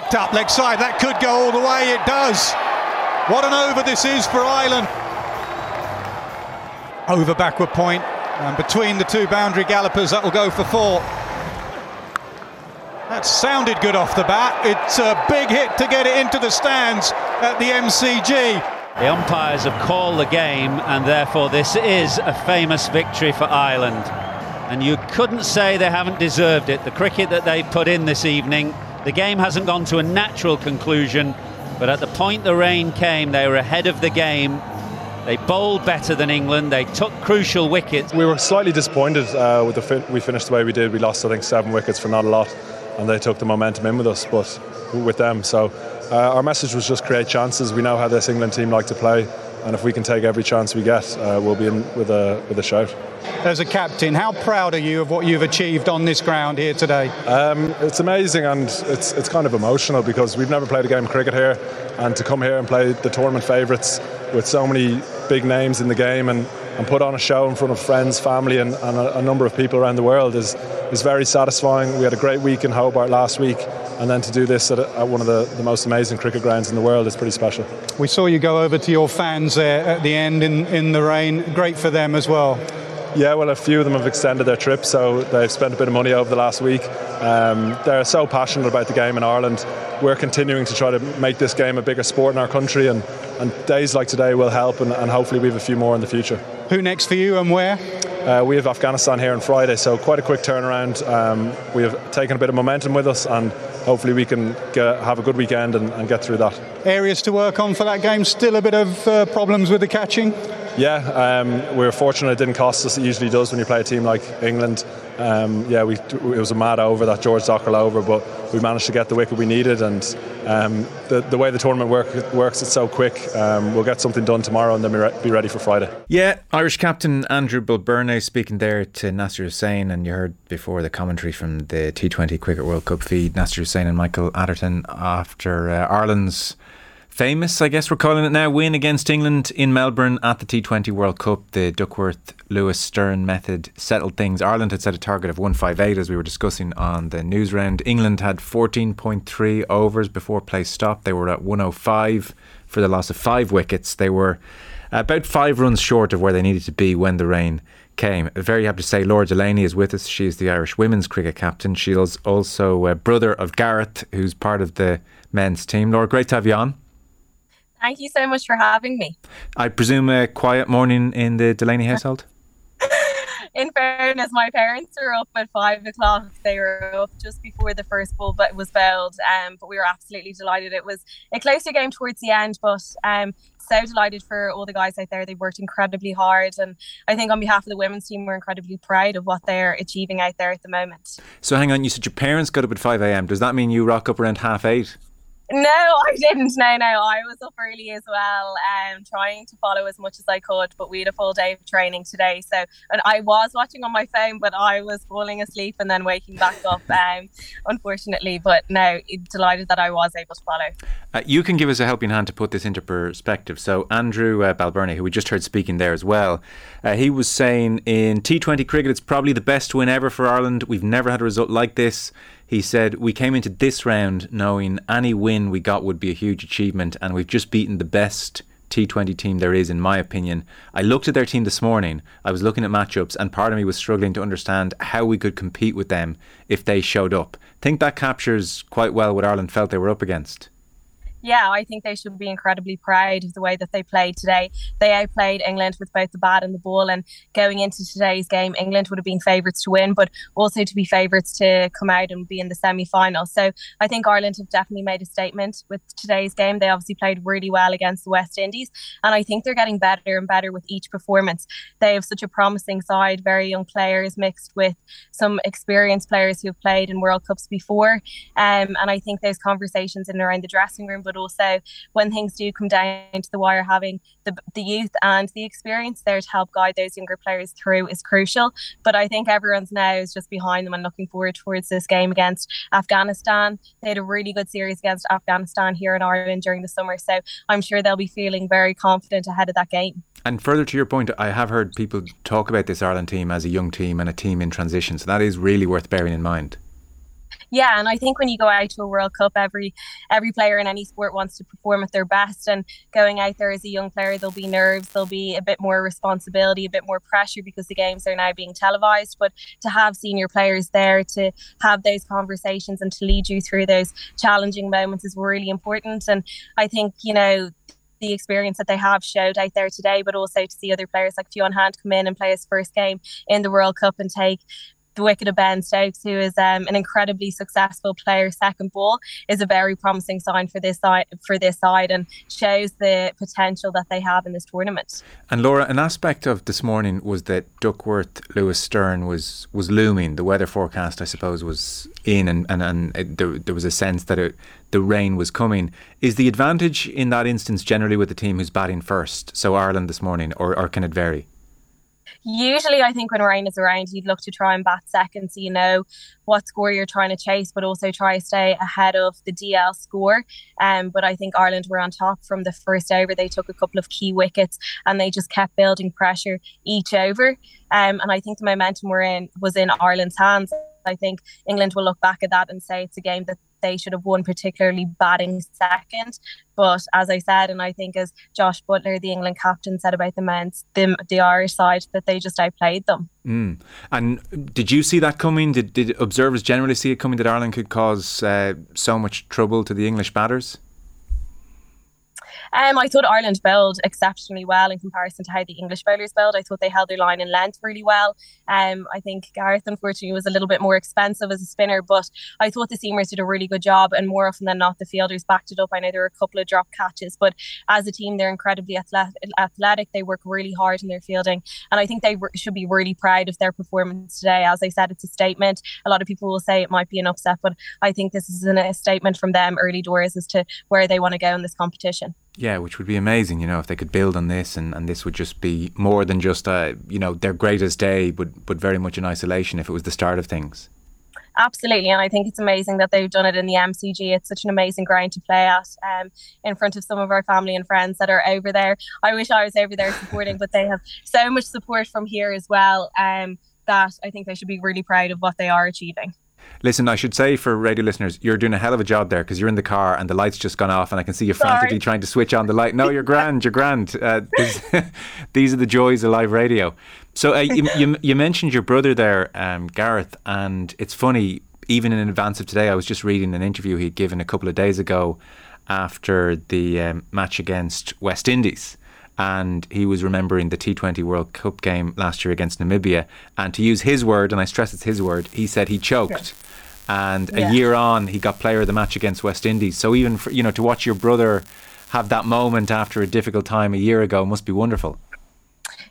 picked up leg side. That could go all the way. It does. What an over this is for Ireland. Over backward point. and between the two boundary gallopers, that will go for four. That sounded good off the bat. It's a big hit to get it into the stands at the MCG. The umpires have called the game, and therefore this is a famous victory for Ireland. And you couldn't say they haven't deserved it. The cricket that they put in this evening, the game hasn't gone to a natural conclusion, but at the point the rain came, they were ahead of the game. They bowled better than England. They took crucial wickets. We were slightly disappointed uh, with the we finished the way we did. We lost, I think, seven wickets for not a lot, and they took the momentum in with us, but with them. So uh, our message was just create chances. We know how this England team like to play, and if we can take every chance we get, uh, we'll be in with a with a shout. As a captain, how proud are you of what you've achieved on this ground here today? Um, it's amazing and it's it's kind of emotional because we've never played a game of cricket here, and to come here and play the tournament favourites with so many big names in the game and, and put on a show in front of friends, family, and, and a, a, number of people around the world is is very satisfying. We had a great week in Hobart last week, and then to do this at, at one of the, the most amazing cricket grounds in the world is pretty special. We saw you go over to your fans there at the end in, in the rain. Great for them as well. Yeah, well, a few of them have extended their trip, so they've spent a bit of money over the last week. Um, they're so passionate about the game in Ireland. We're continuing to try to make this game a bigger sport in our country, and, and days like today will help, and, and hopefully we have a few more in the future. Who next for you and where? Uh, we have Afghanistan here on Friday, so quite a quick turnaround. Um, we have taken a bit of momentum with us, and hopefully we can get, have a good weekend and, and, get through that. Areas to work on for that game? Still a bit of uh, problems with the catching? Yeah, um, we were fortunate it didn't cost us. It usually does when you play a team like England. Um, yeah, we, it was a mad over that George Dockrell over, but we managed to get the wicket we needed. And um, the, the way the tournament work, works, it's so quick. Um, we'll get something done tomorrow and then be, re- be ready for Friday. Yeah, Irish captain Andrew Balbirnie speaking there to Nasser Hussain, and you heard before the commentary from the T20 Cricket World Cup feed, Nasser Hussain and Michael Atherton after uh, Ireland's famous, I guess we're calling it now, win against England in Melbourne at the T20 World Cup. The Duckworth Lewis Stern method settled things. Ireland had set a target of 158 as we were discussing on the news round. England had 14.3 overs before play stopped. They were at 105 for the loss of five wickets. They were about five runs short of where they needed to be when the rain came. Very happy to say Laura Delaney is with us. She is the Irish women's cricket captain. She's also a brother of Gareth, who's part of the men's team. Laura, great to have you on. Thank you so much for having me. I presume a quiet morning in the Delaney household? in fairness, my parents were up at five o'clock. They were up just before the first ball but was bowled. Um, but we were absolutely delighted. It was a closer game towards the end, but um, so delighted for all the guys out there. They worked incredibly hard, and I think on behalf of the women's team, we're incredibly proud of what they're achieving out there at the moment. So, hang on, you said your parents got up at five a.m. Does that mean you rock up around half eight? No, I didn't. No, no, I was up early as well, um, trying to follow as much as I could. But we had a full day of training today, so and I was watching on my phone, but I was falling asleep and then waking back up, um, unfortunately. But no, delighted that I was able to follow. Uh, you can give us a helping hand to put this into perspective. So Andrew uh, Balbirnie, who we just heard speaking there as well, uh, he was saying in T20 cricket, it's probably the best win ever for Ireland. We've never had a result like this. He said, We came into this round knowing any win we got would be a huge achievement, and we've just beaten the best T20 team there is, in my opinion. I looked at their team this morning, I was looking at matchups, and part of me was struggling to understand how we could compete with them if they showed up. think that captures quite well what Ireland felt they were up against yeah, I think they should be incredibly proud of the way that they played today. They outplayed England with both the bat and the ball. And going into today's game, England would have been favourites to win, but also to be favourites to come out and be in the semi final. So I think Ireland have definitely made a statement with today's game. They obviously played really well against the West Indies. And I think they're getting better and better with each performance. They have such a promising side, very young players mixed with some experienced players who have played in World Cups before. Um, and I think those conversations in around the dressing room, but but also when things do come down to the wire, having the, the youth and the experience there to help guide those younger players through is crucial. But I think everyone's now is just behind them and looking forward towards this game against Afghanistan. They had a really good series against Afghanistan here in Ireland during the summer, so I'm sure they'll be feeling very confident ahead of that game. And further to your point, I have heard people talk about this Ireland team as a young team and a team in transition. So that is really worth bearing in mind. Yeah, and I think when you go out to a World Cup, every every player in any sport wants to perform at their best. And going out there as a young player, there'll be nerves, there'll be a bit more responsibility, a bit more pressure because the games are now being televised. But to have senior players there to have those conversations and to lead you through those challenging moments is really important. And I think you know the experience that they have showed out there today, but also to see other players like Fionn Hand come in and play his first game in the World Cup and take the wicket of Ben Stokes, who is um, an incredibly successful player, second ball, is a very promising sign for this side for this side and shows the potential that they have in this tournament. And Laura, an aspect of this morning was that Duckworth Lewis Stern was was looming. The weather forecast, I suppose, was in, and and, and it, there, there was a sense that it, the rain was coming. Is the advantage in that instance generally with the team who's batting first? So Ireland this morning, or, or can it vary? Usually I think when rain is around, you'd look to try and bat second so you know what score you're trying to chase, but also try to stay ahead of the DL score. Um, but I think Ireland were on top from the first over. They took a couple of key wickets and they just kept building pressure each over. Um, and I think the momentum we're in was in Ireland's hands. I think England will look back at that and say it's a game that they should have won, particularly batting second. But as I said, and I think as Josh Buttler, the England captain, said about the men's, the, the Irish side, that they just outplayed them. Mm. And did you see that coming? Did, did observers generally see it coming that Ireland could cause uh, so much trouble to the English batters? Um, I thought Ireland bowled exceptionally well in comparison to how the English bowlers bowled. I thought they held their line in length really well. Um, I think Gareth, unfortunately, was a little bit more expensive as a spinner, but I thought the seamers did a really good job, and more often than not, the fielders backed it up. I know there were a couple of drop catches, but as a team, they're incredibly athletic. They work really hard in their fielding, and I think they should be really proud of their performance today. As I said, it's a statement. A lot of people will say it might be an upset, but I think this is a statement from them early doors as to where they want to go in this competition. Yeah, which would be amazing, you know, if they could build on this and, and this would just be more than just a, you know, their greatest day, but but very much in isolation if it was the start of things. Absolutely, and I think it's amazing that they've done it in the MCG. It's such an amazing ground to play at, um, in front of some of our family and friends that are over there. I wish I was over there supporting, but they have so much support from here as well. Um, that I think they should be really proud of what they are achieving. Listen, I should say for radio listeners, you're doing a hell of a job there because you're in the car and the light's just gone off, and I can see you Sorry. frantically trying to switch on the light. No, you're grand. You're grand. Uh, these are the joys of live radio. So uh, you, you, you, mentioned your brother there, um, Gareth, and it's funny. Even in advance of today, I was just reading an interview he'd given a couple of days ago after the um, match against West Indies and he was remembering the T20 World Cup game last year against Namibia. And to use his word, and I stress it's his word, he said he choked. And yeah. a year on, he got player of the match against West Indies. So even for, you know to watch your brother have that moment after a difficult time a year ago must be wonderful.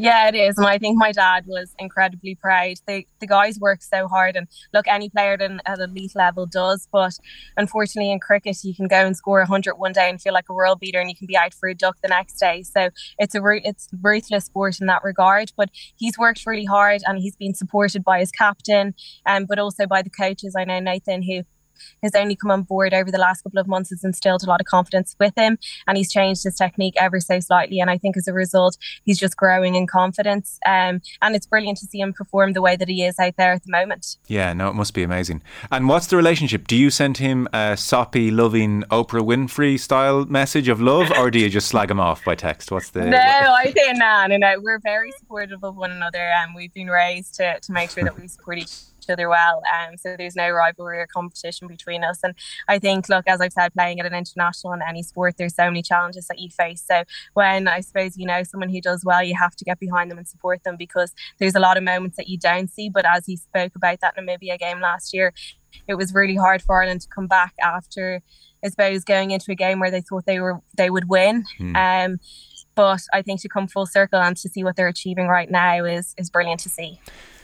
Yeah, it is. And I think my dad was incredibly proud. They, the guys work so hard. And look, any player at elite level does. But unfortunately, in cricket, you can go and score 100 one day and feel like a world beater, and you can be out for a duck the next day. So it's a it's ruthless sport in that regard. But he's worked really hard and he's been supported by his captain, um, but also by the coaches. I know Nathan, who has only come on board over the last couple of months. Has instilled a lot of confidence with him and he's changed his technique ever so slightly. And I think as a result he's just growing in confidence. Um, and it's brilliant to see him perform the way that he is out there at the moment. Yeah no it must be amazing. And what's the relationship? Do you send him a soppy loving Oprah Winfrey style message of love or do you just slag him off by text? What's the no I say no no no we're very supportive of one another and we've been raised to, to make sure that we support each other well. Um, so there's no rivalry or competition between us. And I think, look, as I've said, playing at an international in any sport, there's so many challenges that you face. So when I suppose you know someone who does well, you have to get behind them and support them because there's a lot of moments that you don't see. But as he spoke about that Namibia game last year, it was really hard for Ireland to come back after, I suppose, going into a game where they thought they were they would win. Hmm. Um, but I think to come full circle and to see what they're achieving right now is is brilliant to see.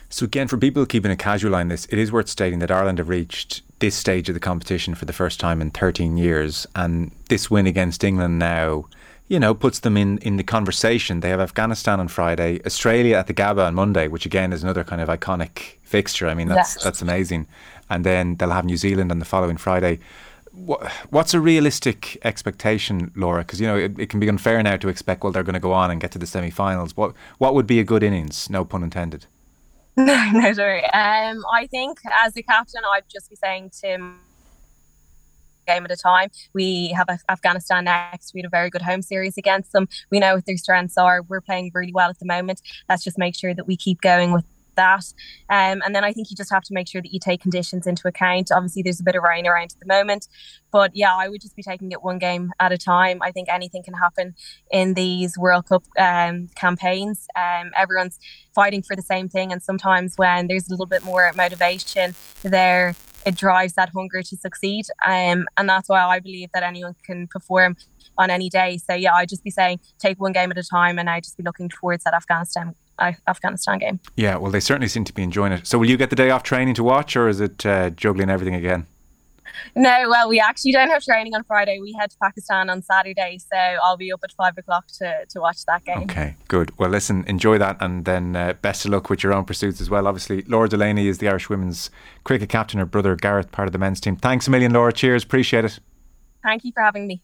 So again, for people keeping a casual eye on this, it is worth stating that Ireland have reached this stage of the competition for the first time in 13 years, and this win against England now, you know, puts them in in the conversation. They have Afghanistan on Friday, Australia at the Gabba on Monday, which again is another kind of iconic fixture. I mean, that's yes. that's amazing, and then they'll have New Zealand on the following Friday. What's a realistic expectation, Laura? Because you know it, it, can be unfair now to expect well they're going to go on and get to the semi-finals. What what would be a good innings? No pun intended. No, no, sorry. Um, I think as the captain, I'd just be saying to game at a time. We have Afghanistan next. We had a very good home series against them. We know what their strengths are. We're playing really well at the moment. Let's just make sure that we keep going with that. Um, and then I think you just have to make sure that you take conditions into account. Obviously, there's a bit of rain around at the moment, but yeah, I would just be taking it one game at a time. I think anything can happen in these World Cup um, campaigns. Um, everyone's fighting for the same thing, and sometimes when there's a little bit more motivation there, it drives that hunger to succeed. Um, and that's why I believe that anyone can perform on any day. So yeah, I'd just be saying take one game at a time, and I'd just be looking towards that Afghanistan Afghanistan game. Yeah, well, they certainly seem to be enjoying it. So, will you get the day off training to watch, or is it uh, juggling everything again? No, well, we actually don't have training on Friday. We head to Pakistan on Saturday, so I'll be up at five o'clock to, to watch that game. Okay, good. Well, listen, enjoy that, and then uh, best of luck with your own pursuits as well. Obviously, Laura Delaney is the Irish women's cricket captain. Her brother Gareth, part of the men's team. Thanks a million, Laura. Cheers. Appreciate it. Thank you for having me.